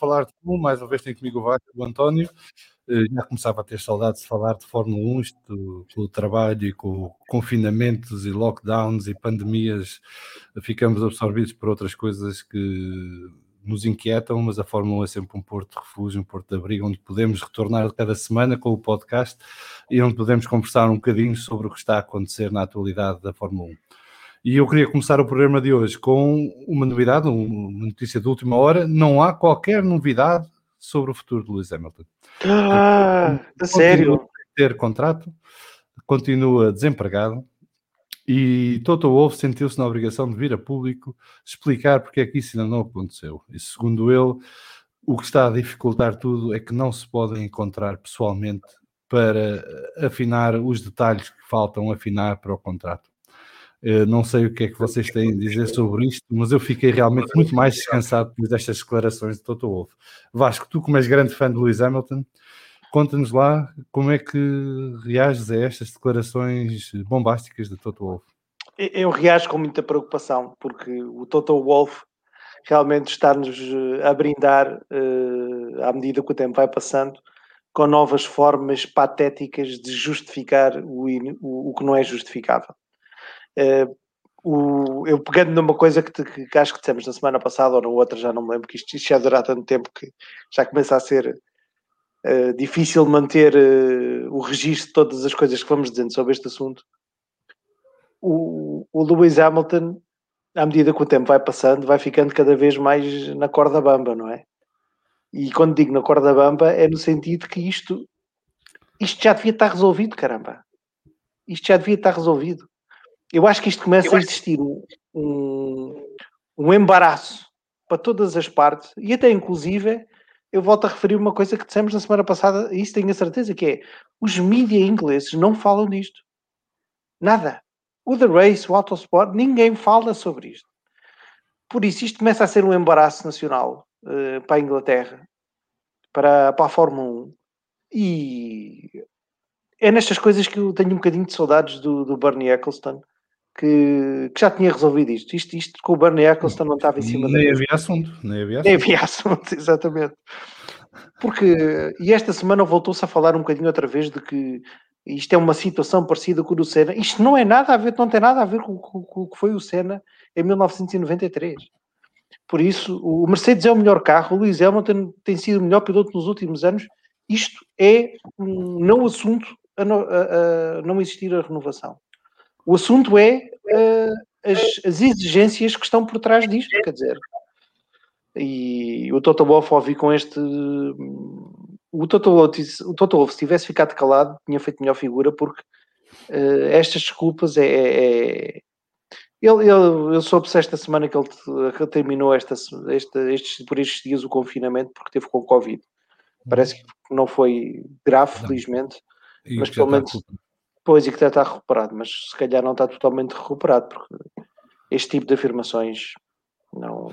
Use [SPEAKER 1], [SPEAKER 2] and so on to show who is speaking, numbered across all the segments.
[SPEAKER 1] falar de Fórmula mais uma vez tem comigo o Vasco, o António. Eh, já começava a ter saudades de falar de Fórmula 1, isto, com o trabalho e com confinamentos e lockdowns e pandemias, ficamos absorvidos por outras coisas que nos inquietam, mas a Fórmula 1 é sempre um porto de refúgio, um porto de abrigo, onde podemos retornar cada semana com o podcast e onde podemos conversar um bocadinho sobre o que está a acontecer na atualidade da Fórmula 1. E eu queria começar o programa de hoje com uma novidade, uma notícia de última hora. Não há qualquer novidade sobre o futuro de Lewis Hamilton.
[SPEAKER 2] Ah, a sério?
[SPEAKER 1] ter contrato, continua desempregado e Toto Wolff sentiu-se na obrigação de vir a público explicar porque é que isso ainda não aconteceu. E segundo ele, o que está a dificultar tudo é que não se podem encontrar pessoalmente para afinar os detalhes que faltam afinar para o contrato. Eu não sei o que é que vocês têm a dizer sobre isto, mas eu fiquei realmente muito mais descansado depois destas declarações de Toto Wolff. Vasco, tu como és grande fã de Lewis Hamilton, conta-nos lá como é que reages a estas declarações bombásticas de Toto Wolff.
[SPEAKER 2] Eu reajo com muita preocupação, porque o Toto Wolff realmente está-nos eh, a brindar, uh, à medida que o tempo vai passando, com novas formas patéticas de justificar o, o, o que não é justificável. Uh, o, eu pegando numa coisa que, que, que, acho que dissemos na semana passada ou na outra, já não me lembro, que isto, isto já durará tanto tempo que já começa a ser uh, difícil manter uh, o registro de todas as coisas que vamos dizendo sobre este assunto. O, o Lewis Hamilton, à medida que o tempo vai passando, vai ficando cada vez mais na corda bamba, não é? E quando digo na corda bamba, é no sentido que isto, isto já devia estar resolvido, caramba. Isto já devia estar resolvido eu acho que isto começa a existir um, um, embaraço para todas as partes e até inclusive eu volto a referir uma coisa que dissemos na semana passada, e isso tenho a certeza que é os mídias ingleses não falam disto. Nada. O The Race, o Autosport, ninguém fala sobre isto. Por isso, isto começa a ser um embaraço nacional uh, para a Inglaterra, para, para a Fórmula 1. E é nestas coisas que eu tenho um bocadinho de saudades do, do Bernie Eccleston, que, que, já tinha resolvido isto. Isto, isto com o Bernie Eccleston não estava em cima
[SPEAKER 1] Nem havia assunto, nem havia
[SPEAKER 2] assunto. Nem havia assunto, exatamente. Porque, e esta semana voltou-se a falar um bocadinho outra vez de que isto é uma situação parecida com o do Senna. Isto não é nada a ver, não tem nada a ver com, com, com o que foi o Senna em 1993. Por isso, o Mercedes é o melhor carro, o Lewis Hamilton tem sido o melhor piloto nos últimos anos. Isto é um não assunto a, a, a não existir a renovação. O assunto é uh, as, as, exigências que estão por trás disto, quer dizer. E o Toto Wolff, ouvi com este. O Toto, Wolff, o Toto Wolff, se tivesse ficado calado, tinha feito melhor figura, porque uh, estas desculpas é. é, é ele, ele, eu soube-se esta semana que ele terminou esta, esta, estes, por estes dias o confinamento porque teve com Covid. Parece que não foi grave, felizmente, mas pelo menos. Pois, e que já está recuperado, mas se calhar não está totalmente recuperado, porque este tipo de afirmações não,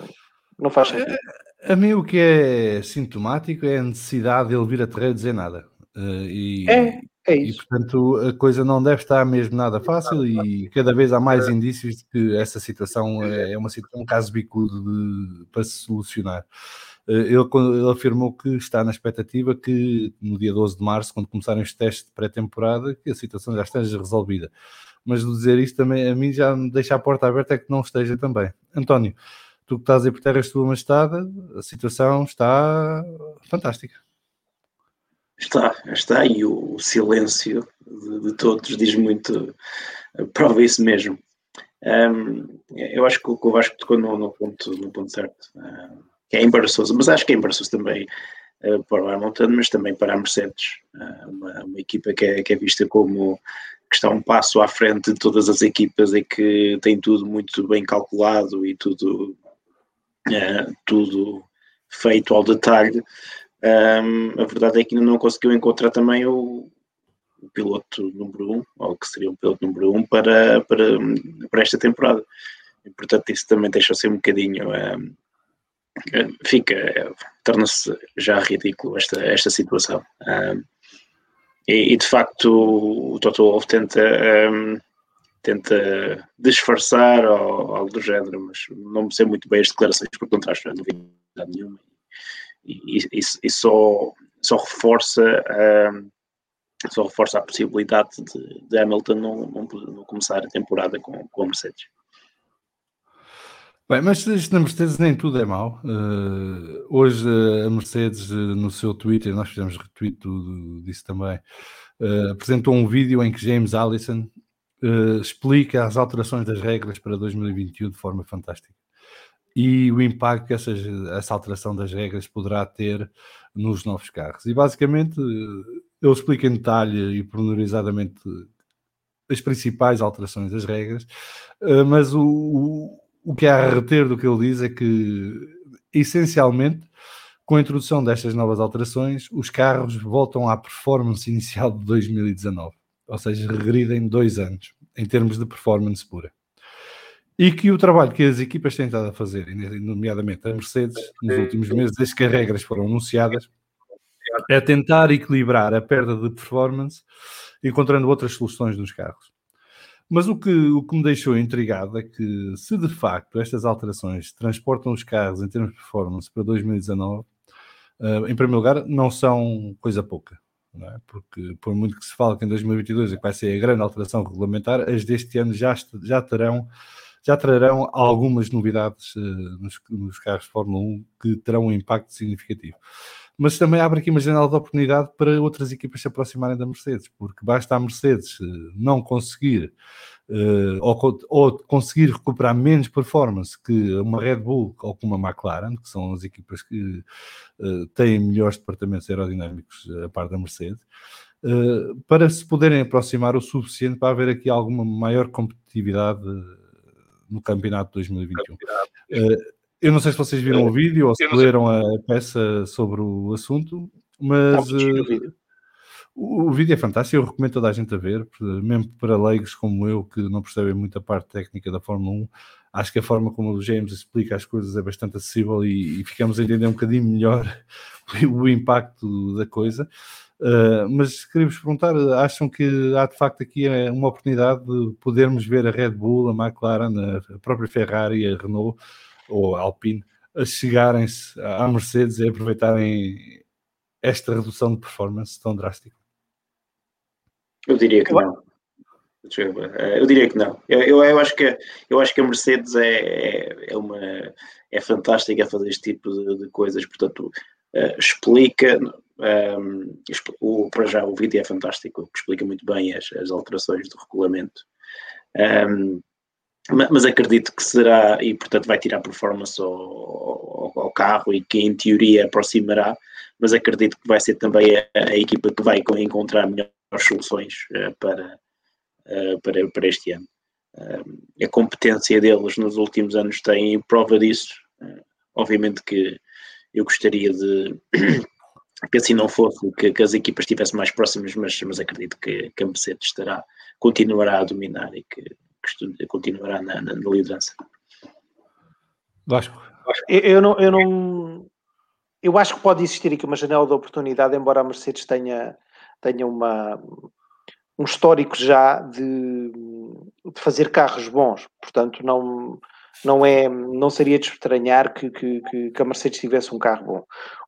[SPEAKER 2] não faz sentido.
[SPEAKER 1] A, a mim o que é sintomático é a necessidade de ele vir a terreiro dizer nada. Uh, e,
[SPEAKER 2] é, é isso.
[SPEAKER 1] E, portanto, a coisa não deve estar mesmo nada fácil e cada vez há mais indícios de que essa situação é, é uma, um caso bicudo de, para se solucionar. Eh, ele, ele, afirmou que está na expectativa que no dia 12 de março, quando começarem os testes de pré-temporada, que a situação já esteja resolvida. Mas dizer isto também a mim já me deixa a porta aberta é que não esteja também. António, tu que estás aí por terras tua majestade, a situação está fantástica.
[SPEAKER 3] Está, está, e o silêncio de, de todos diz muito, prova isso mesmo. Um, eu acho que o Vasco tocou no, no, ponto, no ponto certo. Um, que é embaraçoso, mas acho que é embaraçoso também uh, para o Hamilton, mas também para a Mercedes, uh, uma, uma, equipa que é, que é vista como que está um passo à frente de todas as equipas e que tem tudo muito bem calculado e tudo, uh, tudo feito ao detalhe. Um, a verdade é que ainda não conseguiu encontrar também o, o piloto número um, ou que seria o piloto número um para, para, para esta temporada. E, portanto, isso também deixa-se um bocadinho um, fica, torna-se já ridículo esta, esta situação. Um, e, e, de facto o Toto Wolff tenta um, tenta disfarçar ou algo do género, mas não sei muito bem as declarações, porque não traz novidade nenhuma. E, e, e só, só reforça uh, só reforça a possibilidade de, de Hamilton não, não, não, começar a temporada com, com a Mercedes.
[SPEAKER 1] Bem, mas isto na Mercedes nem tudo é mau. Uh, hoje a Mercedes, no seu Twitter, nós fizemos retweet disso também, apresentou um vídeo em que James Allison explica as alterações das regras para 2021 de forma fantástica e o impacto que essas, essa alteração das regras poderá ter nos novos carros. E basicamente ele explica em detalhe e pormenorizadamente as principais alterações das regras, mas o, o, o que há a reter do que ele diz é que essencialmente com a introdução destas novas alterações, os carros voltam à performance inicial de 2019, ou seja, regridem dois anos em termos de performance pura. E que o trabalho que as equipas têm estado a fazer, nomeadamente a Mercedes, nos últimos meses, desde que as regras foram anunciadas, é tentar equilibrar a perda de performance encontrando outras soluções nos carros. Mas o que, o que me deixou intrigado é que, se de facto estas alterações transportam os carros em termos de performance para 2019, uh, eh, em primeiro lugar, não são coisa pouca é? porque por muito que se fale que em 2022 é que vai ser a grande alteração regulamentar, as deste ano já, já terão já trarão algumas novidades uh, nos, nos, carros de Fórmula 1 que terão um impacto significativo. Mas também abre aqui uma janela de oportunidade para outras equipas se aproximarem da Mercedes, porque basta a Mercedes uh, não conseguir uh, ou, ou, conseguir recuperar menos performance que uma Red Bull ou que uma McLaren, que são as equipas que uh, têm melhores departamentos aerodinâmicos a par da Mercedes, para se poderem aproximar o suficiente para haver aqui alguma maior competitividade no campeonato de 2021. Eu não sei se vocês viram o vídeo ou se leram a peça sobre o assunto, mas. O, vídeo é fantástico, eu recomendo toda a gente a ver, mesmo para leigos como eu, que não percebem muita parte técnica da Fórmula 1. Acho que a forma como o James explica as coisas é bastante acessível e, e ficamos a entender um bocadinho melhor o impacto da coisa. Uh, mas queria-vos perguntar: acham que há de facto aqui uma oportunidade de podermos ver a Red Bull, a McLaren, a própria Ferrari, a Renault ou a Alpine a chegarem-se à Mercedes e aproveitarem esta redução de performance tão drástica?
[SPEAKER 3] Eu diria que não. Eh, eu diria que não. Eu, eu, eu, acho, que, eu acho que a Mercedes é, é, é uma, é fantástica a fazer este tipo de, de coisas, portanto, uh, explica. Um, ehm, o, para já o vídeo é fantástico, explica muito bem as, as alterações do regulamento. Um, ehm, mas acredito que será, e portanto vai tirar performance ao, ao, ao, carro e que em teoria aproximará, mas acredito que vai ser também a, a equipa que vai encontrar melhor soluções uh, para, uh, para, para este ano. Uh, a competência deles nos últimos anos tem prova disso. obviamente que eu gostaria de que assim não fosse, que, que, as equipas estivessem mais próximas, mas, mas acredito que, que a Mercedes estará, continuará a dominar e que continuará na, na, na liderança.
[SPEAKER 1] Vasco.
[SPEAKER 2] Eu, eu, não, eu não. Eu acho que pode existir aqui uma janela de oportunidade, embora a Mercedes tenha tenha uma, um histórico já de, de, fazer carros bons, portanto não, não, é, não seria de estranhar que, que, que a Mercedes tivesse um carro bom.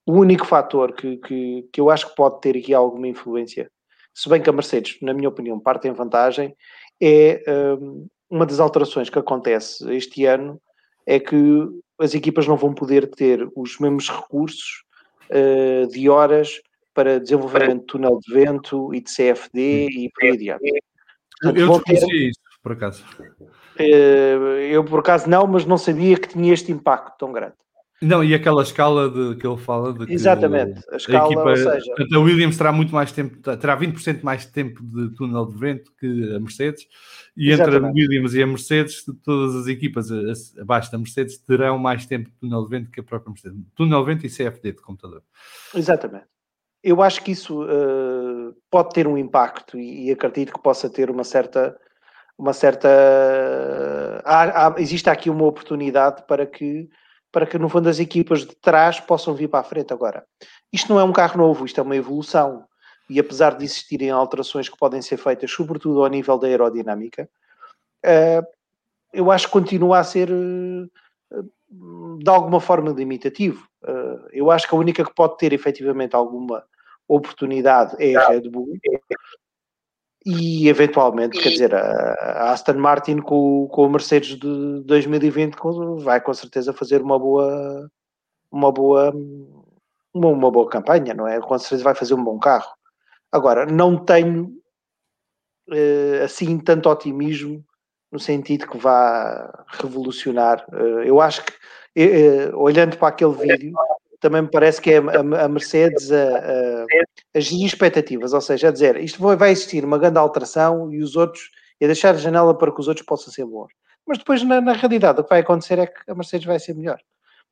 [SPEAKER 2] O único fator que, que, que eu acho que pode ter aqui alguma influência, se bem que a Mercedes, na minha opinião, parte em vantagem, é um, uma das alterações que acontece este ano é que as equipas não vão poder ter os mesmos recursos uh, de horas para desenvolvimento de túnel de vento e de CFD e por aí adiante.
[SPEAKER 1] eu desconhecia isso, por acaso.
[SPEAKER 2] Eh, eu, por acaso, não, mas não sabia que tinha este impacto tão grande.
[SPEAKER 1] Não, e aquela escala de, que ele fala de que
[SPEAKER 2] Exatamente, a escala, a equipa, ou seja...
[SPEAKER 1] A Williams terá muito mais tempo, terá 20% mais tempo de túnel de vento que a Mercedes, e Exatamente. entre a Williams e a Mercedes, todas as equipas abaixo da Mercedes terão mais tempo de túnel de vento que a própria Mercedes. Túnel de vento e CFD de computador.
[SPEAKER 2] Exatamente eu acho que isso uh, pode ter um impacto e, e, acredito que possa ter uma certa. Uma certa há, há, existe aqui uma oportunidade para que, para que, no fundo, as equipas de trás possam vir para a frente agora. Isto não é um carro novo, isto é uma evolução. E apesar de existirem alterações que podem ser feitas, sobretudo ao nível da aerodinâmica, uh, eu acho que continua a ser uh, de alguma forma limitativo. Uh, eu acho que a única que pode ter efetivamente alguma oportunidade é a Red Bull. E eventualmente, quer dizer, a Aston Martin com, com o Mercedes de 2020 vai com certeza fazer uma boa uma boa uma, uma boa campanha, não é? Com certeza vai fazer um bom carro. Agora, não tenho uh, assim tanto otimismo no sentido que vá revolucionar. Uh, eu acho que, uh, olhando para aquele vídeo, também me parece que é a, a Mercedes a, a, gerir expectativas, ou seja, a dizer isto vai existir uma grande alteração e os outros, e deixar a janela para que os outros possam ser bons. Mas depois, na, na realidade, o que vai acontecer é que a Mercedes vai ser melhor.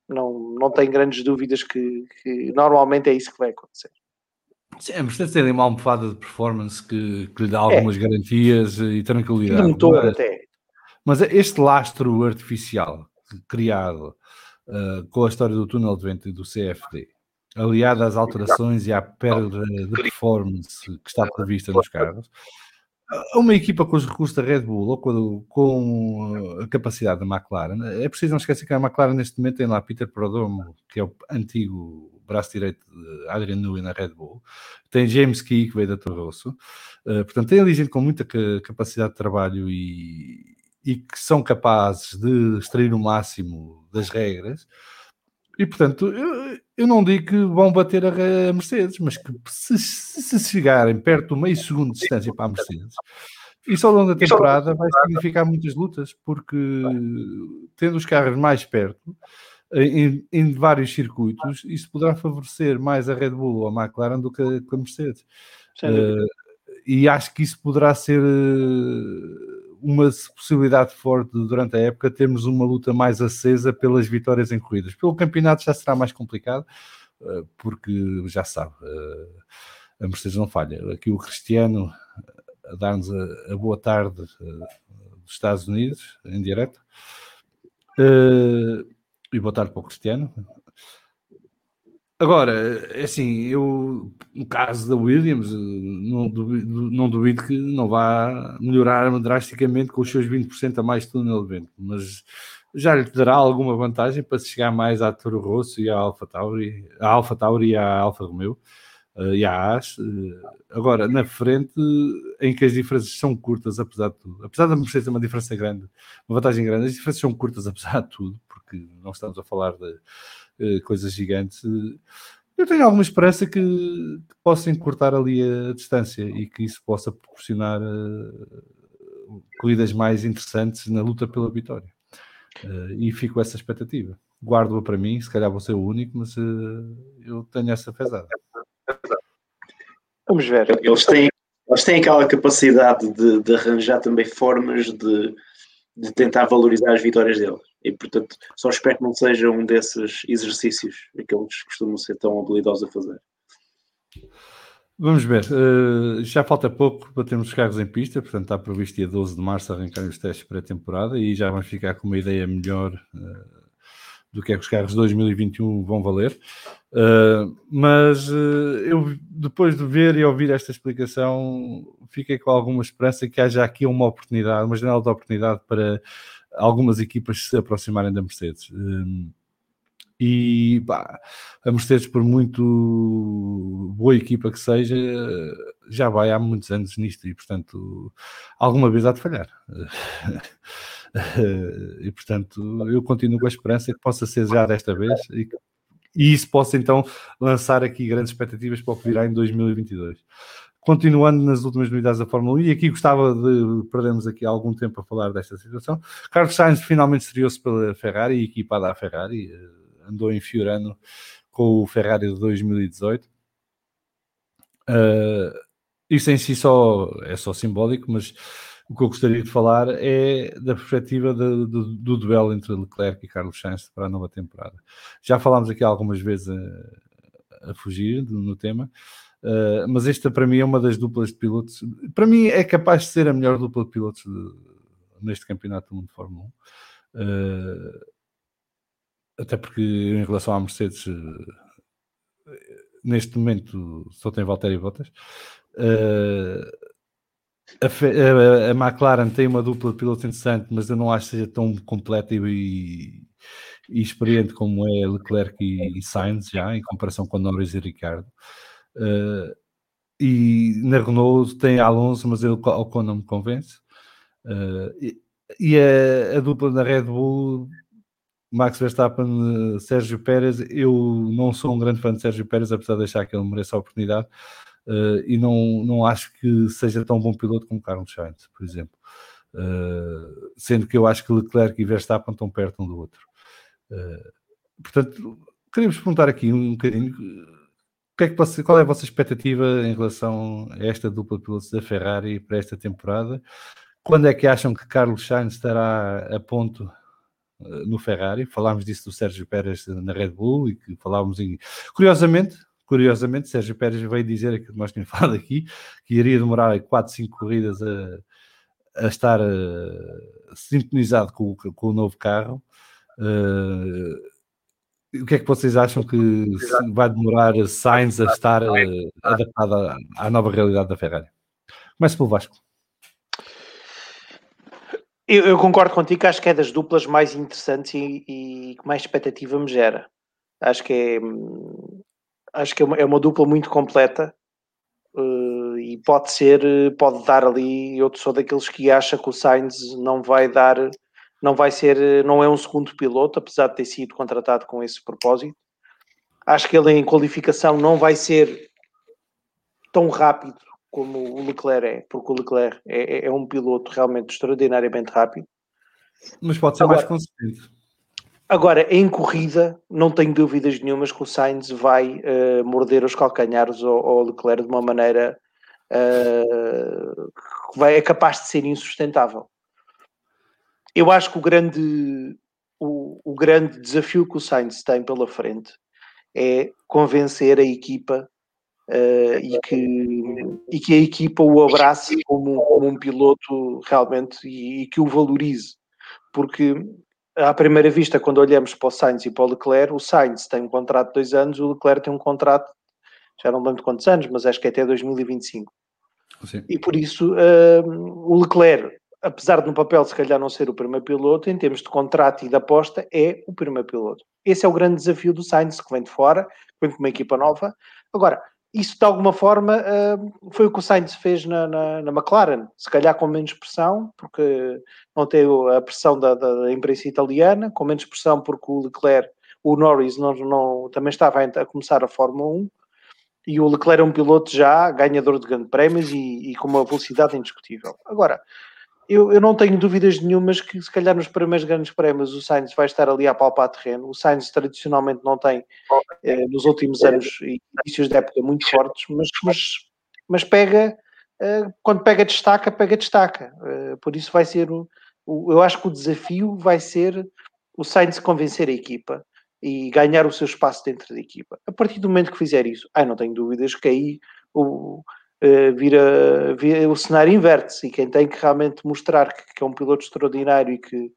[SPEAKER 2] Não, não tenho grandes dúvidas que, que normalmente é isso que vai acontecer.
[SPEAKER 1] Sim, a Mercedes tem uma almofada de performance que, que lhe dá algumas é. garantias e tranquilidade.
[SPEAKER 2] Motor mas, até.
[SPEAKER 1] Mas este lastro artificial criado uh, com a história do túnel de vento e do CFD, aliado às alterações e à perda de performance que está prevista nos carros, uma equipa com os recursos da Red Bull ou com, com, a capacidade da McLaren, é preciso não esquecer que a McLaren neste momento tem lá Peter Prodomo, que é o antigo braço direito de Adrian Newey na Red Bull, tem James Key, que veio da Torrosso, uh, portanto tem ali gente com muita capacidade de trabalho e, e que são capazes de extrair o máximo das regras, e portanto, eu, eu não digo que vão bater a, Mercedes, mas que se, se chegarem perto do meio segundo de distância para a Mercedes, isso ao longo da temporada vai significar muitas lutas, porque tendo os carros mais perto, em, em, vários circuitos, isso poderá favorecer mais a Red Bull ou a McLaren do que a, que a Mercedes. Uh, e acho que isso poderá ser uh, uma possibilidade forte durante a época termos uma luta mais acesa pelas vitórias em corridas. Pelo campeonato já será mais complicado, eh, porque já sabe, eh, a Mercedes não falha. Aqui o Cristiano a dar-nos a, a, boa tarde eh, dos Estados Unidos, em direto. E boa tarde para o Cristiano. Agora, é assim, eu, no caso da Williams, não duvido, não duvido que não vá melhorar drasticamente com os seus 20% a mais de túnel de vento, mas já lhe dará alguma vantagem para se chegar mais à Toro Rosso e à Alfa Tauri, à Alfa Tauri e à Alfa Romeo uh, e à AS. Uh, agora, na frente, em que as diferenças são curtas, apesar de tudo, apesar da Mercedes ter uma diferença grande, uma vantagem grande, as diferenças são curtas, apesar de tudo, porque não estamos a falar de eh, coisas gigantes. Eu tenho alguma esperança que, que possa encurtar ali a distância e que isso possa proporcionar uh, corridas mais interessantes na luta pela vitória. Uh, e fico com essa expectativa. Guardo-a para mim, se calhar vou ser o único, mas uh, eu tenho essa fezada.
[SPEAKER 3] Vamos ver. Eles têm, eles têm aquela capacidade de, de arranjar também formas de, de tentar valorizar as vitórias deles. E, portanto, só espero que não seja um desses exercícios aqueles que costumam ser tão habilidosos a fazer.
[SPEAKER 1] Vamos ver, uh, já falta pouco para termos os carros em pista, portanto está previsto dia 12 de março arrancarem os testes pré-temporada e já vamos ficar com uma ideia melhor uh, do que é que os carros de 2021 vão valer. Uh, mas eu, depois de ver e ouvir esta explicação, fiquei com alguma esperança que haja aqui uma oportunidade, uma janela de oportunidade para algumas equipas se aproximarem da Mercedes. Hum, e pá, a Mercedes, por muito boa equipa que seja, já vai há muitos anos nisto e, portanto, alguma vez há de falhar. e, portanto, eu continuo com a esperança que possa ser já desta vez e, e isso possa então lançar aqui grandes expectativas para o que virá em 2022 continuando nas últimas unidades da Fórmula 1, e aqui gostava de perdermos aqui algum tempo a falar desta situação. Carlos Sainz finalmente estreou-se pela Ferrari, equipada à Ferrari, eh, andou em Fiorano com o Ferrari de 2018. Uh, eh, isso em si só é só simbólico, mas o que eu gostaria de falar é da perspectiva de, de, do duelo entre Leclerc e Carlos Sainz para a nova temporada. Já falámos aqui algumas vezes a, a fugir no tema, Uh, mas esta para mim é uma das duplas de pilotos. Para mim é capaz de ser a melhor dupla de pilotos de, neste campeonato do mundo de Fórmula 1. Uh, eh, até porque em relação à Mercedes, uh, neste momento só tem Valtteri Bottas. A, a, a, McLaren tem uma dupla de pilotos interessante, mas eu não acho que seja tão completa e, e experiente como é Leclerc e, e, Sainz já, em comparação com Norris e Ricardo. Uh, e na Renault tem Alonso, mas ele, Ocon não me convence. Uh, e, e a, a, dupla da Red Bull, Max Verstappen, Sérgio Pérez, eu não sou um grande fã de Sérgio Pérez, apesar de achar que ele merece a oportunidade, uh, e não, não acho que seja tão bom piloto como Carlos Sainz, por exemplo. Uh, sendo que eu acho que Leclerc e Verstappen estão perto um do outro. Portanto, queríamos perguntar aqui um bocadinho que é que você, qual é a vossa expectativa em relação a esta dupla de pilotos da Ferrari para esta temporada? Quando é que acham que Carlos Sainz estará a ponto no Ferrari? Falámos disso do Sérgio Pérez na Red Bull e que falávamos em. Curiosamente, Curiosamente, Sérgio Pérez veio dizer aquilo que nós tínhamos falado aqui, que iria demorar 4, 5 corridas a, a estar uh, sintonizado com, com, o novo carro. Uh, o que é que vocês acham que vai demorar Sainz a estar uh, adaptado à, nova realidade da Ferrari? Começa pelo Vasco.
[SPEAKER 2] Eu, eu, concordo contigo, acho que é das duplas mais interessantes e, e que mais expectativa me gera. Acho que é, acho que é uma, é uma dupla muito completa uh, e pode ser, pode dar ali. Eu sou daqueles que acha que o Sainz não vai dar, não vai ser, não é um segundo piloto, apesar de ter sido contratado com esse propósito. Acho que ele em qualificação não vai ser tão rápido como o Leclerc é, porque o Leclerc é, é, é um piloto realmente extraordinariamente rápido.
[SPEAKER 1] Mas pode ser Agora, mais consistente.
[SPEAKER 2] Agora, em corrida, não tenho dúvidas nenhumas que o Sainz vai uh, morder os calcanhares ao, ao, Leclerc de uma maneira uh, que vai, é capaz de ser insustentável. Eu acho que o grande, o, o grande desafio que o Sainz tem pela frente é convencer a equipa uh, e, que, e que a equipa o abrace como, como um piloto realmente e, e que o valorize. Porque à primeira vista, quando olhamos para o Sainz e para o Leclerc, o Sainz tem um contrato de dois anos, o Leclerc tem um contrato, já não lembro de quantos anos, mas acho que é até 2025. Sim. E por isso uh, o Leclerc, apesar de no papel se calhar não ser o primeiro piloto, em termos de contrato e de aposta, é o primeiro piloto. Esse é o grande desafio do Sainz, que vem de fora, vem com uma equipa nova. Agora, isso de alguma forma uh, foi o que o Sainz fez na, na, na, McLaren, se calhar com menos pressão, porque não tem a pressão da, da, da, imprensa italiana, com menos pressão porque o Leclerc, o Norris não, não, também estava a, começar a Fórmula 1 e o Leclerc é um piloto já ganhador de grandes prémios e, e com uma velocidade indiscutível. Agora, eu, eu, não tenho dúvidas nenhumas que se calhar nos primeiros grandes prémios o Sainz vai estar ali a palpar terreno. O Sainz tradicionalmente não tem eh, nos últimos anos inícios de época muito fortes, mas, mas, mas pega, eh, quando pega destaca, pega destaca. Eh, por isso vai ser, o, o, eu acho que o desafio vai ser o Sainz convencer a equipa e ganhar o seu espaço dentro da equipa. A partir do momento que fizer isso, ai, não tenho dúvidas que aí o, uh, vira, vira, o cenário inverte-se e quem tem que realmente mostrar que, que, é um piloto extraordinário e que,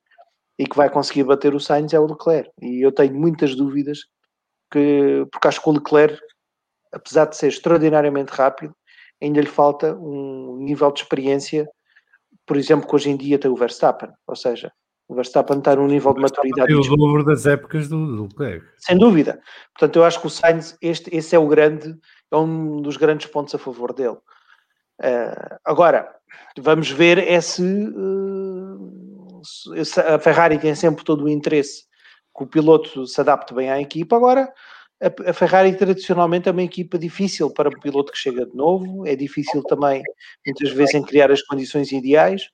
[SPEAKER 2] e que vai conseguir bater o Sainz é o Leclerc. E eu tenho muitas dúvidas que, porque acho que o Leclerc, apesar de ser extraordinariamente rápido, ainda lhe falta um nível de experiência, por exemplo, que hoje em dia tem o Verstappen. Ou seja, o Verstappen está num nível de maturidade.
[SPEAKER 1] O dobro das épocas do, Leclerc.
[SPEAKER 2] Sem dúvida. Portanto, eu acho que o Sainz, este, esse é o grande, é um dos grandes pontos a favor dele. Uh, agora, vamos ver é se, uh, se, a Ferrari tem sempre todo o interesse que o piloto se adapte bem à equipa. Agora, a, a, Ferrari tradicionalmente é uma equipa difícil para um piloto que chega de novo, é difícil também, muitas vezes, em criar as condições ideais.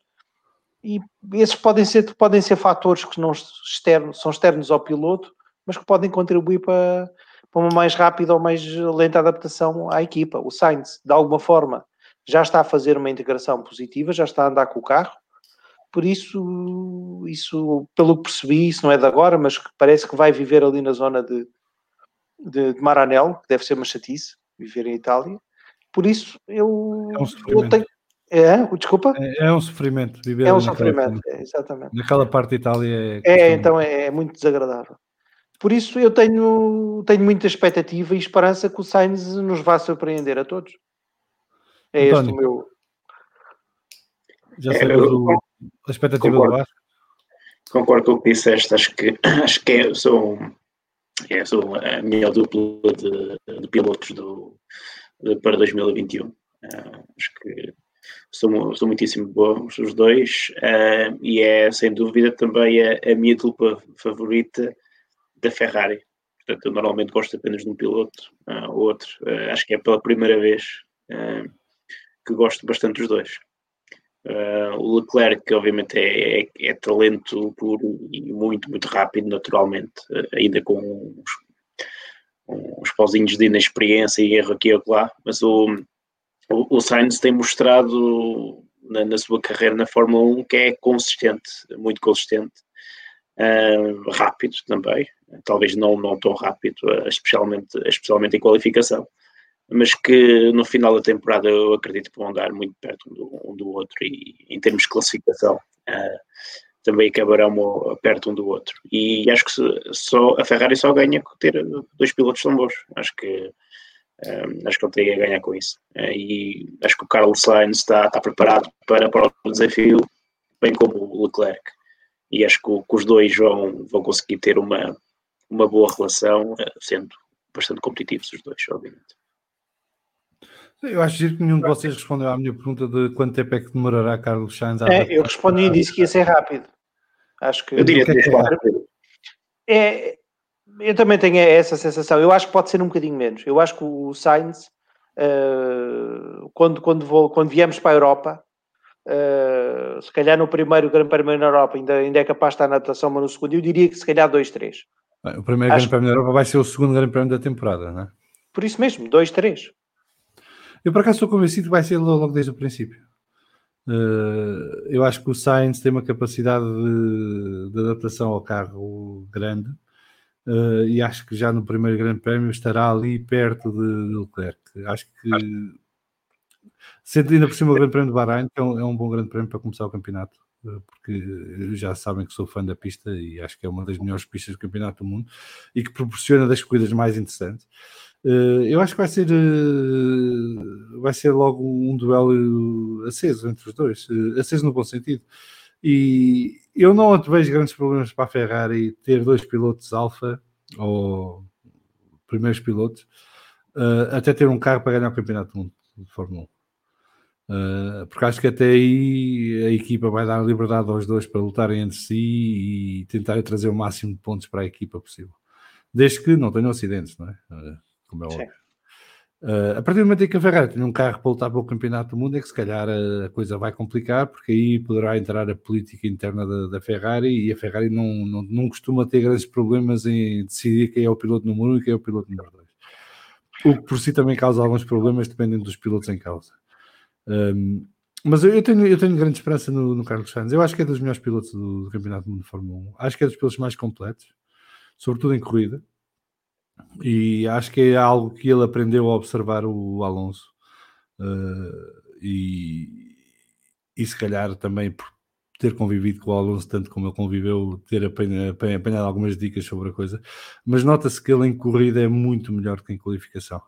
[SPEAKER 2] E esses podem ser, podem ser fatores que não são externos ao piloto, mas que podem contribuir para, para uma mais rápida ou mais lenta adaptação à equipa. O Sainz, de alguma forma, já está a fazer uma integração positiva, já está a andar com o carro. Por isso, isso pelo que percebi, isso não é de agora, mas parece que vai viver ali na zona de, de, de Maranello, que deve ser uma chatice, viver em Itália. Por isso, eu, é um eu tenho. É, desculpa?
[SPEAKER 1] É, é um sofrimento
[SPEAKER 2] viver É um sofrimento, é, exatamente.
[SPEAKER 1] Naquela parte de Itália
[SPEAKER 2] é. É, então é, é muito desagradável. Por isso eu tenho, tenho muita expectativa e esperança que o Sainz nos vá surpreender a todos. É António, este o meu.
[SPEAKER 1] Já é, sabes o, a expectativa concordo, do Vasco?
[SPEAKER 3] Concordo com o que disseste, acho que, acho que é, sou, é, sou a melhor dupla de, de pilotos do, de, para 2021. Uh, ah, acho que são, são muitíssimo bons os dois uh, e é sem dúvida também a, a minha dupla favorita da Ferrari. Portanto, eu normalmente gosto apenas de um piloto uh, ou outro. Uh, acho que é pela primeira vez que gosto bastante dos dois. o Leclerc, que obviamente é, é, é, talento puro e muito, muito rápido, naturalmente, ainda com uns, uns pauzinhos de inexperiência e erro aqui e lá, mas o, o, o Sainz tem mostrado na, na, sua carreira na Fórmula 1 que é consistente, muito consistente, uh, rápido também, talvez não, não tão rápido, uh, especialmente, especialmente em qualificação, mas que no final da temporada eu acredito que vão andar muito perto um do, um do outro e em termos de classificação uh, também acabarão perto um do outro. E acho que só, a Ferrari só ganha com ter dois pilotos tão bons. Acho que um, acho que ele teria a ganhar com isso. E acho que o Carlos Sainz está, está preparado para, para o desafio, bem como o Leclerc. E acho que, que os dois vão, vão conseguir ter uma, uma boa relação, uh, sendo bastante competitivos os dois, obviamente.
[SPEAKER 1] Eu acho que nenhum de vocês respondeu à minha pergunta de quanto tempo é que demorará Carlos Sainz a.
[SPEAKER 2] É, eu respondi e disse que ia ser rápido. Acho que.
[SPEAKER 3] Eu diria que é rápido.
[SPEAKER 2] É, eu também tenho essa sensação. Eu acho que pode ser um bocadinho menos. Eu acho que o Sainz, uh, quando, quando, vou, quando viemos para a Europa, uh, se calhar no primeiro Grande Prémio na Europa ainda, ainda é capaz de estar na natação, mas no segundo eu diria que se calhar 2-3.
[SPEAKER 1] O primeiro acho... Grande Prémio na Europa vai ser o segundo Grande Prémio da temporada, não é?
[SPEAKER 2] Por isso mesmo, 2-3.
[SPEAKER 1] Eu por acaso estou convencido que vai ser logo desde o princípio. Uh, eu acho que o Sainz tem uma capacidade de, de adaptação ao carro grande uh, e acho que já no primeiro Grande Prémio estará ali perto de, de Leclerc. Acho que, sendo ainda por cima o Grande Prémio de Bahrein, que é um, é um bom Grande Prémio para começar o campeonato, uh, porque já sabem que sou fã da pista e acho que é uma das melhores pistas do campeonato do mundo e que proporciona das corridas mais interessantes. Uh, eu acho que vai ser, vai ser logo um duelo aceso entre os dois, aceso no bom sentido. E eu não vejo grandes problemas para a Ferrari ter dois pilotos alfa ou primeiros pilotos, até ter um carro para ganhar o campeonato do mundo de Fórmula 1. Uh, porque acho que até aí a equipa vai dar liberdade aos dois para lutarem entre si e tentar trazer o máximo de pontos para a equipa possível. Desde que não tenham acidentes, não é? Uh, como é óbvio. Uh, a partir do momento em que a Ferrari tem um carro para lutar pelo campeonato do mundo, é que se calhar a coisa vai complicar, porque aí poderá entrar a política interna da, da Ferrari e a Ferrari não, não, não, costuma ter grandes problemas em decidir quem é o piloto número 1 um e quem é o piloto número 2. O que por si também causa alguns problemas, dependendo dos pilotos em causa. Um, mas eu tenho, eu tenho grande esperança no, no, Carlos Sainz. Eu acho que é dos melhores pilotos do, do Campeonato do Mundo de Fórmula 1. Acho que é dos pilotos mais completos, sobretudo em corrida. E acho que é algo que ele aprendeu a observar o Alonso. Uh, e, e se calhar também por ter convivido com o Alonso tanto como ele conviveu, ter apanhado, algumas dicas sobre a coisa, mas nota-se que ele em corrida é muito melhor que em qualificação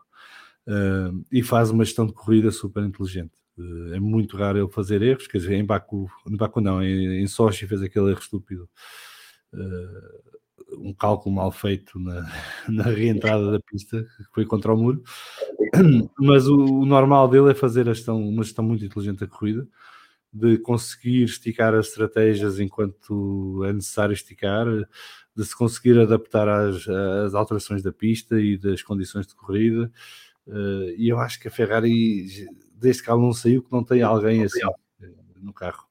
[SPEAKER 1] uh, e faz uma gestão de corrida super inteligente. Uh, é muito raro ele fazer erros, quer dizer, em Baku, em Baku não, em, em Sochi fez aquele erro estúpido. Uh, um cálculo mal feito na, na reentrada da pista, que foi contra o muro. Mas o, o, normal dele é fazer a gestão, uma gestão muito inteligente da corrida, de conseguir esticar as estratégias enquanto é necessário esticar, de se conseguir adaptar às, às alterações da pista e das condições de corrida. Uh, e eu acho que a Ferrari, desde que ela não saiu, que não tem alguém assim eh, no carro.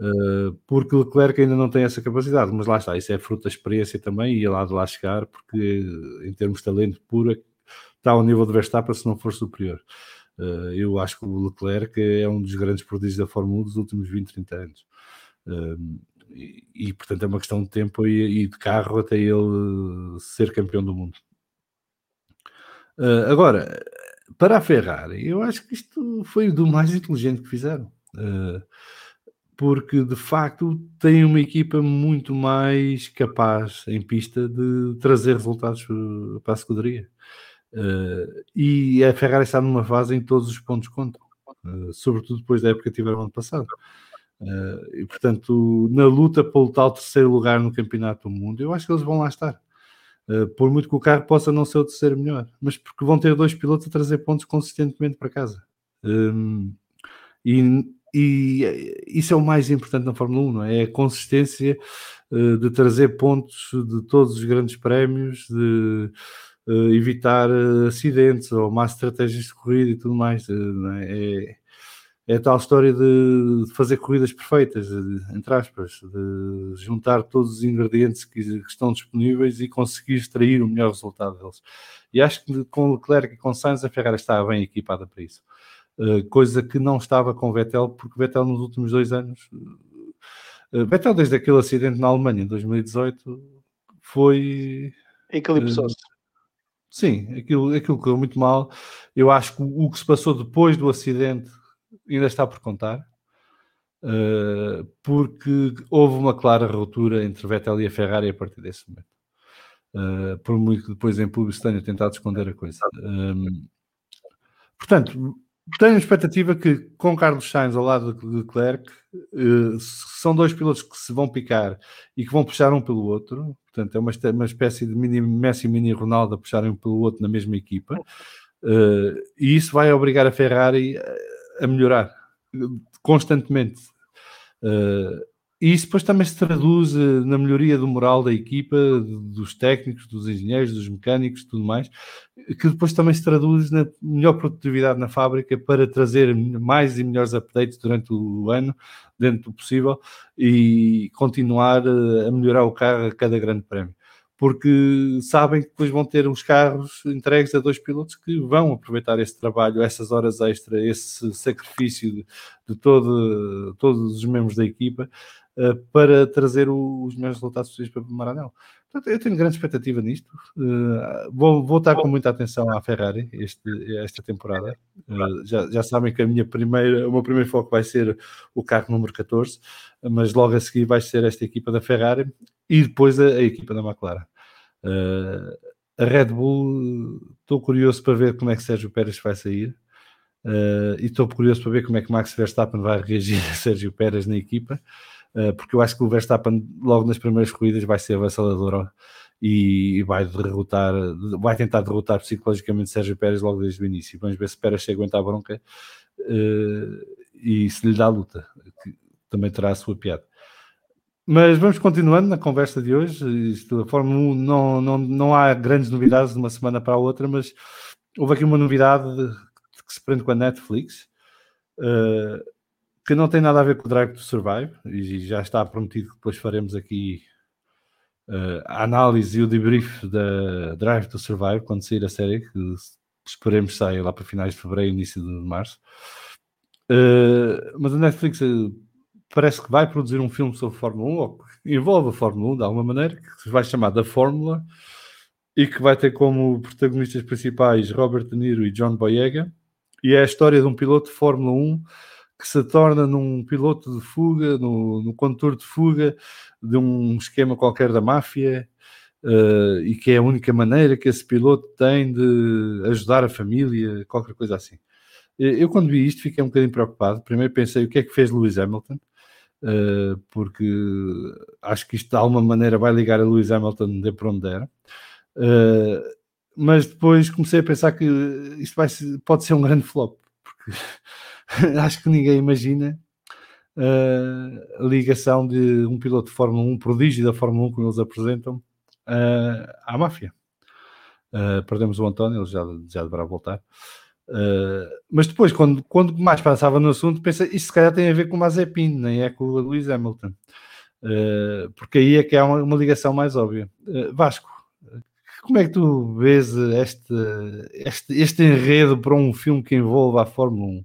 [SPEAKER 1] Uh, porque Leclerc ainda não tem essa capacidade, mas lá está, isso é fruto da experiência também e lá de lá chegar, porque em termos de talento puro está ao nível de Verstappen se não for superior. Uh, eu acho que o Leclerc é um dos grandes prodígios da Fórmula 1 dos últimos 20, 30 anos. Uh, e, e, portanto é uma questão de tempo e, e, de carro até ele ser campeão do mundo. agora, para a Ferrari, eu acho que isto foi do mais inteligente que fizeram. Uh, porque de facto tem uma equipa muito mais capaz em pista de trazer resultados eh, para a escuderia. Uh, e a Ferrari está numa fase em que todos os pontos contam, sobretudo depois da época que tiveram ano passado. E portanto, na luta pelo tal terceiro lugar no Campeonato do Mundo, eu acho que eles vão lá estar. Uh, por muito que o carro possa não ser o terceiro melhor, mas porque vão ter dois pilotos a trazer pontos consistentemente para casa. Um, e, e, isso é o mais importante na Fórmula 1, não é? é a consistência uh, de trazer pontos de todos os grandes prémios, de evitar acidentes ou más estratégias de corrida e tudo mais. É? é? É a tal história de fazer corridas perfeitas, entre aspas, de juntar todos os ingredientes que, estão disponíveis e conseguir extrair o melhor resultado deles. E acho que com Leclerc e com Sainz a Ferrari está bem equipada para isso. Uh, coisa que não estava com Vettel, porque Vettel nos últimos dois anos, uh, Vettel desde aquele acidente na Alemanha em 2018 foi...
[SPEAKER 2] Eclipsou-se. Uh,
[SPEAKER 1] sim, aquilo, aquilo correu muito mal. Eu acho que o que se passou depois do acidente ainda está por contar, uh, porque houve uma clara ruptura entre Vettel e a Ferrari a partir desse momento. Uh, por muito que depois em público tenha tentado esconder a coisa. Um, ehm, portanto, tenho a expectativa que com Carlos Sainz ao lado de Leclerc uh, são dois pilotos que se vão picar e que vão puxar um pelo outro. Portanto, é uma, uma espécie de mini Messi e mini Ronaldo a puxarem um pelo outro na mesma equipa. Uh, e isso vai obrigar a Ferrari a melhorar constantemente. Uh, e isso depois também se traduz uh, na melhoria do moral da equipa, dos técnicos, dos engenheiros, dos mecânicos, tudo mais, que depois também se traduz na melhor produtividade na fábrica para trazer mais e melhores updates durante o ano, dentro do possível, e continuar a melhorar o carro a cada grande prémio porque sabem que depois vão ter os carros entregues a dois pilotos que vão aproveitar esse trabalho, essas horas extra, esse sacrifício de, de todo, todos os membros da equipa uh, para trazer os melhores resultados possíveis para o Maranello. Portanto, eu tenho grande expectativa nisto. Uh, vou, vou estar com muita atenção à Ferrari este, esta temporada. Uh, já, já sabem que a minha primeira, o meu primeiro foco vai ser o carro número 14, mas logo a seguir vai ser esta equipa da Ferrari e depois a, a equipa da McLaren. Uh, a Red Bull, estou curioso para ver como é que Sérgio Pérez vai sair. E estou curioso para ver como é que Max Verstappen vai reagir a Sérgio Pérez na equipa, porque eu acho que o Verstappen, logo nas primeiras corridas, vai ser avassalador e vai derrotar, vai tentar derrotar psicologicamente Sérgio Pérez logo desde o início. Vamos ver se Pérez se aguenta a bronca uh, e se lhe dá a luta, que também terá a sua piada. Mas vamos continuando na conversa de hoje. Isto, a Fórmula 1 não, não, não há grandes novidades de uma semana para a outra, mas houve aqui uma novidade que se prende com a Netflix, uh, que não tem nada a ver com o Drive to Survive, e já está prometido que depois faremos aqui uh, a análise e o debrief da Drive to Survive quando sair a série, que esperemos sair lá para finais de fevereiro, início de março. Uh, mas a Netflix parece que vai produzir um filme sobre Fórmula 1, ou que envolve a Fórmula 1 de alguma maneira, que se vai chamar da Fórmula, e que vai ter como protagonistas principais Robert De Niro e John Boyega, e é a história de um piloto de Fórmula 1 que se torna num piloto de fuga, no, no condutor de fuga de um esquema qualquer da máfia, uh, e que é a única maneira que esse piloto tem de ajudar a família, qualquer coisa assim. Eu, quando vi isto, fiquei um bocadinho preocupado. Primeiro pensei o que é que fez Lewis Hamilton, uh, porque acho que isto de alguma maneira vai ligar a Lewis Hamilton de para onde der. Uh, mas depois comecei a pensar que isto vai pode ser um grande flop, porque acho que ninguém imagina uh, a ligação de um piloto de Fórmula 1, prodígio da Fórmula 1, como eles apresentam, à máfia. perdemos o António, ele já, já deverá voltar. Uh, mas depois, quando, quando mais passava no assunto, pensei, isto se calhar tem a ver com o Mazepin, nem é com o Lewis Hamilton. Uh, porque aí é que há uma, uma ligação mais óbvia. Uh, Vasco, como é que tu vês este, este, este enredo para um filme que envolva a Fórmula 1?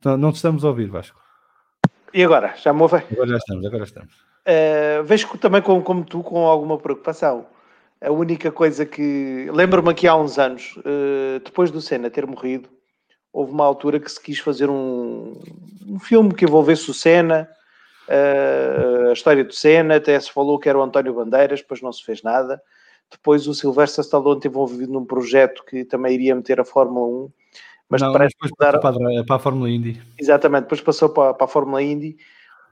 [SPEAKER 1] Então, não te estamos a ouvir, Vasco.
[SPEAKER 2] E agora? Já me ouve?
[SPEAKER 1] Agora já estamos, agora estamos.
[SPEAKER 2] vejo também como, como tu com alguma preocupação a única coisa que. Lembro-me aqui há uns anos, uh, depois do Senna ter morrido, houve uma altura que se quis fazer um, um filme que envolvesse o Senna, uh, a história do Senna, até se falou que era o António Bandeiras, depois não se fez nada. Depois o Sylvester Stallone esteve envolvido num projeto que também iria meter a Fórmula 1.
[SPEAKER 1] Mas não, parece depois passou para, para, a Fórmula Indy.
[SPEAKER 2] Exatamente, depois passou para, para a Fórmula Indy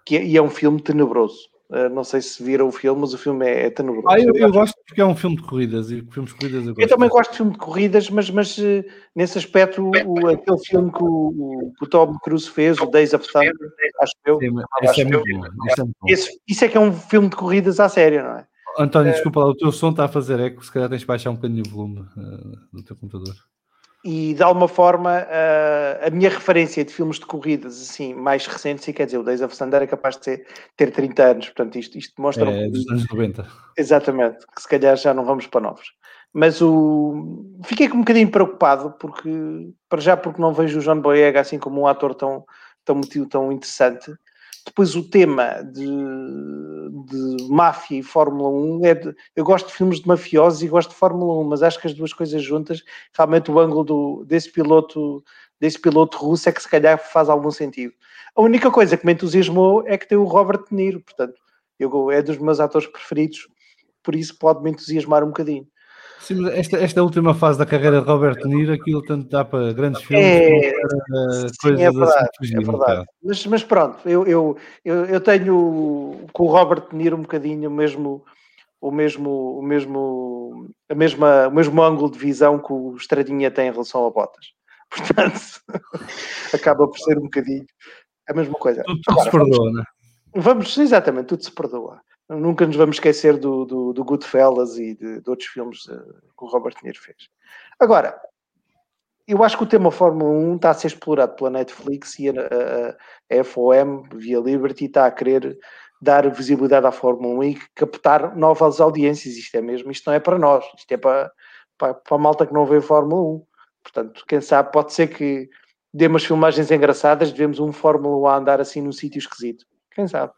[SPEAKER 2] que é, e é um filme tenebroso. Uh, não sei se viram o filme, mas o filme é, é tenebroso.
[SPEAKER 1] Ah, eu, eu, gosto porque é um filme de corridas e filmes de corridas
[SPEAKER 2] eu, eu também gosto de filme de corridas, mas, mas uh, nesse aspecto, o, aquele filme que o, o, Tom Cruise fez, o Days of Thunder, acho eu. Sim, acho é eu, bom, é esse, isso é que é um filme de corridas à sério, não é?
[SPEAKER 1] António, desculpa lá, o teu som está a fazer eco, se calhar tens de baixar um bocadinho o volume uh, do teu computador
[SPEAKER 2] e de alguma forma uh, a minha referência de filmes de corridas assim mais recentes, e quer dizer, o Days of Thunder é capaz de ser, ter 30 anos, portanto isto, isto mostra...
[SPEAKER 1] É, dos anos 90.
[SPEAKER 2] Exatamente, que se calhar já não vamos para novos. Mas o... fiquei um bocadinho preocupado, porque para já porque não vejo o John Boyega assim como um ator tão, tão, tão interessante, depois o tema de, de máfia e Fórmula 1 é de, eu gosto de filmes de mafiosos e gosto de Fórmula 1, mas acho que as duas coisas juntas, realmente o ângulo do, desse piloto desse piloto russo é que se calhar faz algum sentido. A única coisa que me entusiasmou é que tem o Robert De Niro, portanto, eu, é dos meus atores preferidos, por isso pode me entusiasmar um bocadinho.
[SPEAKER 1] Sim, esta, esta última fase da carreira de Robert De Niro, aquilo tanto dá para grandes filmes é, para sim, coisas
[SPEAKER 2] é verdade, assim fugir, é verdade. Mas, mas, pronto, eu, eu, eu, tenho com o Robert De Niro um bocadinho o mesmo, o mesmo, o mesmo, a mesma, o mesmo ângulo de visão que o Estradinha tem em relação a Botas. Portanto, acaba por ser um bocadinho a mesma coisa.
[SPEAKER 1] Tudo, tudo Agora, se perdoa, vamos,
[SPEAKER 2] né? Vamos, exatamente, tudo se perdoa. Nunca nos vamos esquecer do, do, do Goodfellas e de, de outros filmes uh, que o Robert De Niro fez. Agora, eu acho que o tema Fórmula 1 está a ser explorado pela Netflix e a, a, a FOM, via Liberty, está a querer dar visibilidade à Fórmula 1 e captar novas audiências. Isto é mesmo, isto não é para nós, isto é para, para, para a malta que não vê Fórmula 1. Portanto, quem sabe, pode ser que dê umas filmagens engraçadas, devemos um Fórmula 1 a andar assim num sítio esquisito. Quem sabe?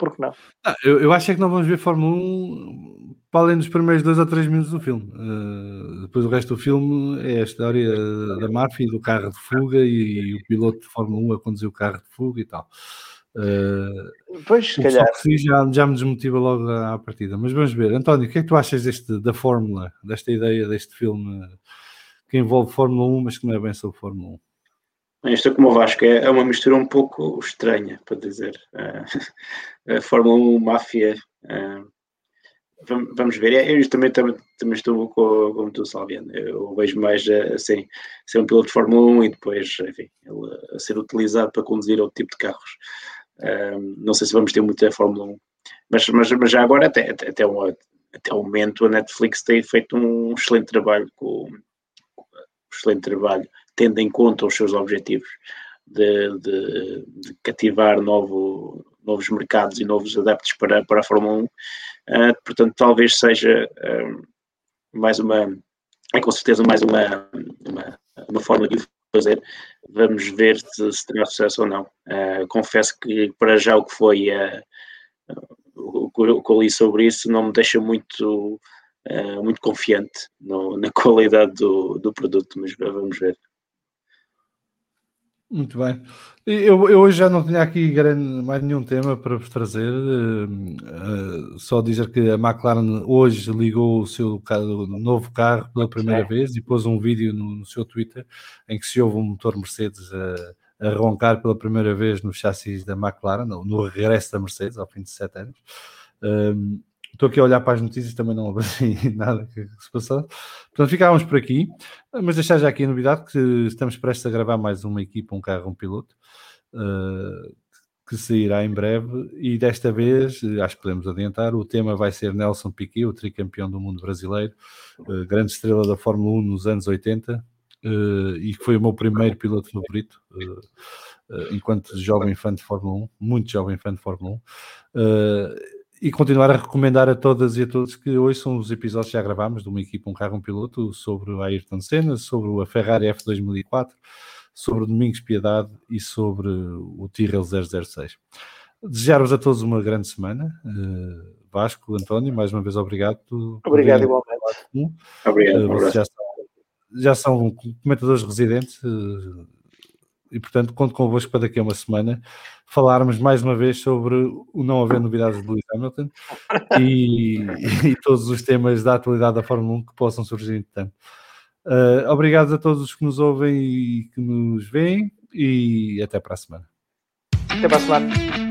[SPEAKER 2] Por que não?
[SPEAKER 1] Ah, eu, eu acho é que não vamos ver Fórmula 1 para além dos primeiros dois ou três minutos do filme. Uh, depois o resto do filme é a história da máfia do carro de fuga e, e, o piloto de Fórmula 1 a conduzir o carro de fuga e tal.
[SPEAKER 2] Uh, pois, se calhar.
[SPEAKER 1] Que já, já me desmotiva logo à, à partida. Mas vamos ver. António, o que é que tu achas deste, da Fórmula, desta ideia deste filme que envolve Fórmula 1, mas que não é bem sobre Fórmula 1?
[SPEAKER 3] Esta, como o Vasco, é, é uma mistura um pouco estranha, para dizer. Uh, a Fórmula 1, máfia. Uh, vamos ver. É, eu também, também, também estou com, como tu, Salviano. Eu vejo mais assim, ser um piloto de Fórmula 1 e depois, enfim, ele a ser utilizado para conduzir outro tipo de carros. Não sei se vamos ter muito a Fórmula 1, mas, mas, mas já agora, até, até, até, um, até o momento, a Netflix tem feito um excelente trabalho com excelente trabalho tendo em conta os seus objetivos de, de, de cativar novo, novos mercados e novos adeptos para, para a Fórmula 1. Uh, ah, portanto, talvez seja uh, mais uma, é com certeza mais uma, uma, uma forma de fazer. Vamos ver se, se terá sucesso ou não. Uh, confesso que para já o que foi o, o que eu li sobre isso não me deixa muito, muito confiante no, na qualidade do, do produto, mas vamos ver.
[SPEAKER 1] Muito bem. Eu, eu, hoje já não tinha aqui grande, mais nenhum tema para vos trazer. Uh, uh, só dizer que a McLaren hoje ligou o seu carro, novo carro pela primeira é. vez e pôs um vídeo no, no, seu Twitter em que se ouve um motor Mercedes a, a roncar pela primeira vez no chassis da McLaren, no, no regresso da Mercedes, ao fim de sete anos. Uh, Estou aqui a olhar para as notícias, também não houve assim nada que, se passou. Portanto, ficávamos por aqui, mas deixar já aqui a novidade que estamos prestes a gravar mais uma equipa, um carro, um piloto, uh, que sairá em breve e desta vez, acho que podemos adiantar, o tema vai ser Nelson Piquet, o tricampeão do mundo brasileiro, uh, grande estrela da Fórmula 1 nos anos 80 uh, eh, e que foi o meu primeiro piloto favorito enquanto jovem fã de Fórmula 1, muito jovem fã de Fórmula 1 e continuar a recomendar a todas e a todos que hoje são os episódios que já gravámos de uma equipa, um carro, um piloto, sobre o Ayrton Senna, sobre a Ferrari F2004, sobre o Domingos Piedade e sobre o Tyrrell 006. Desejar-vos a todos uma grande semana. Uh, Vasco, António, mais uma vez obrigado.
[SPEAKER 2] Obrigado, igualmente.
[SPEAKER 3] Obrigado.
[SPEAKER 1] Uh, já, são, já são comentadores residentes. Uh, e portanto conto convosco para daqui a uma semana falarmos mais uma vez sobre o não haver novidades de Lewis Hamilton e, e, todos os temas da atualidade da Fórmula 1 que possam surgir entretanto. Uh, obrigado a todos os que nos ouvem e que nos veem e até para a semana.
[SPEAKER 2] Até para a semana.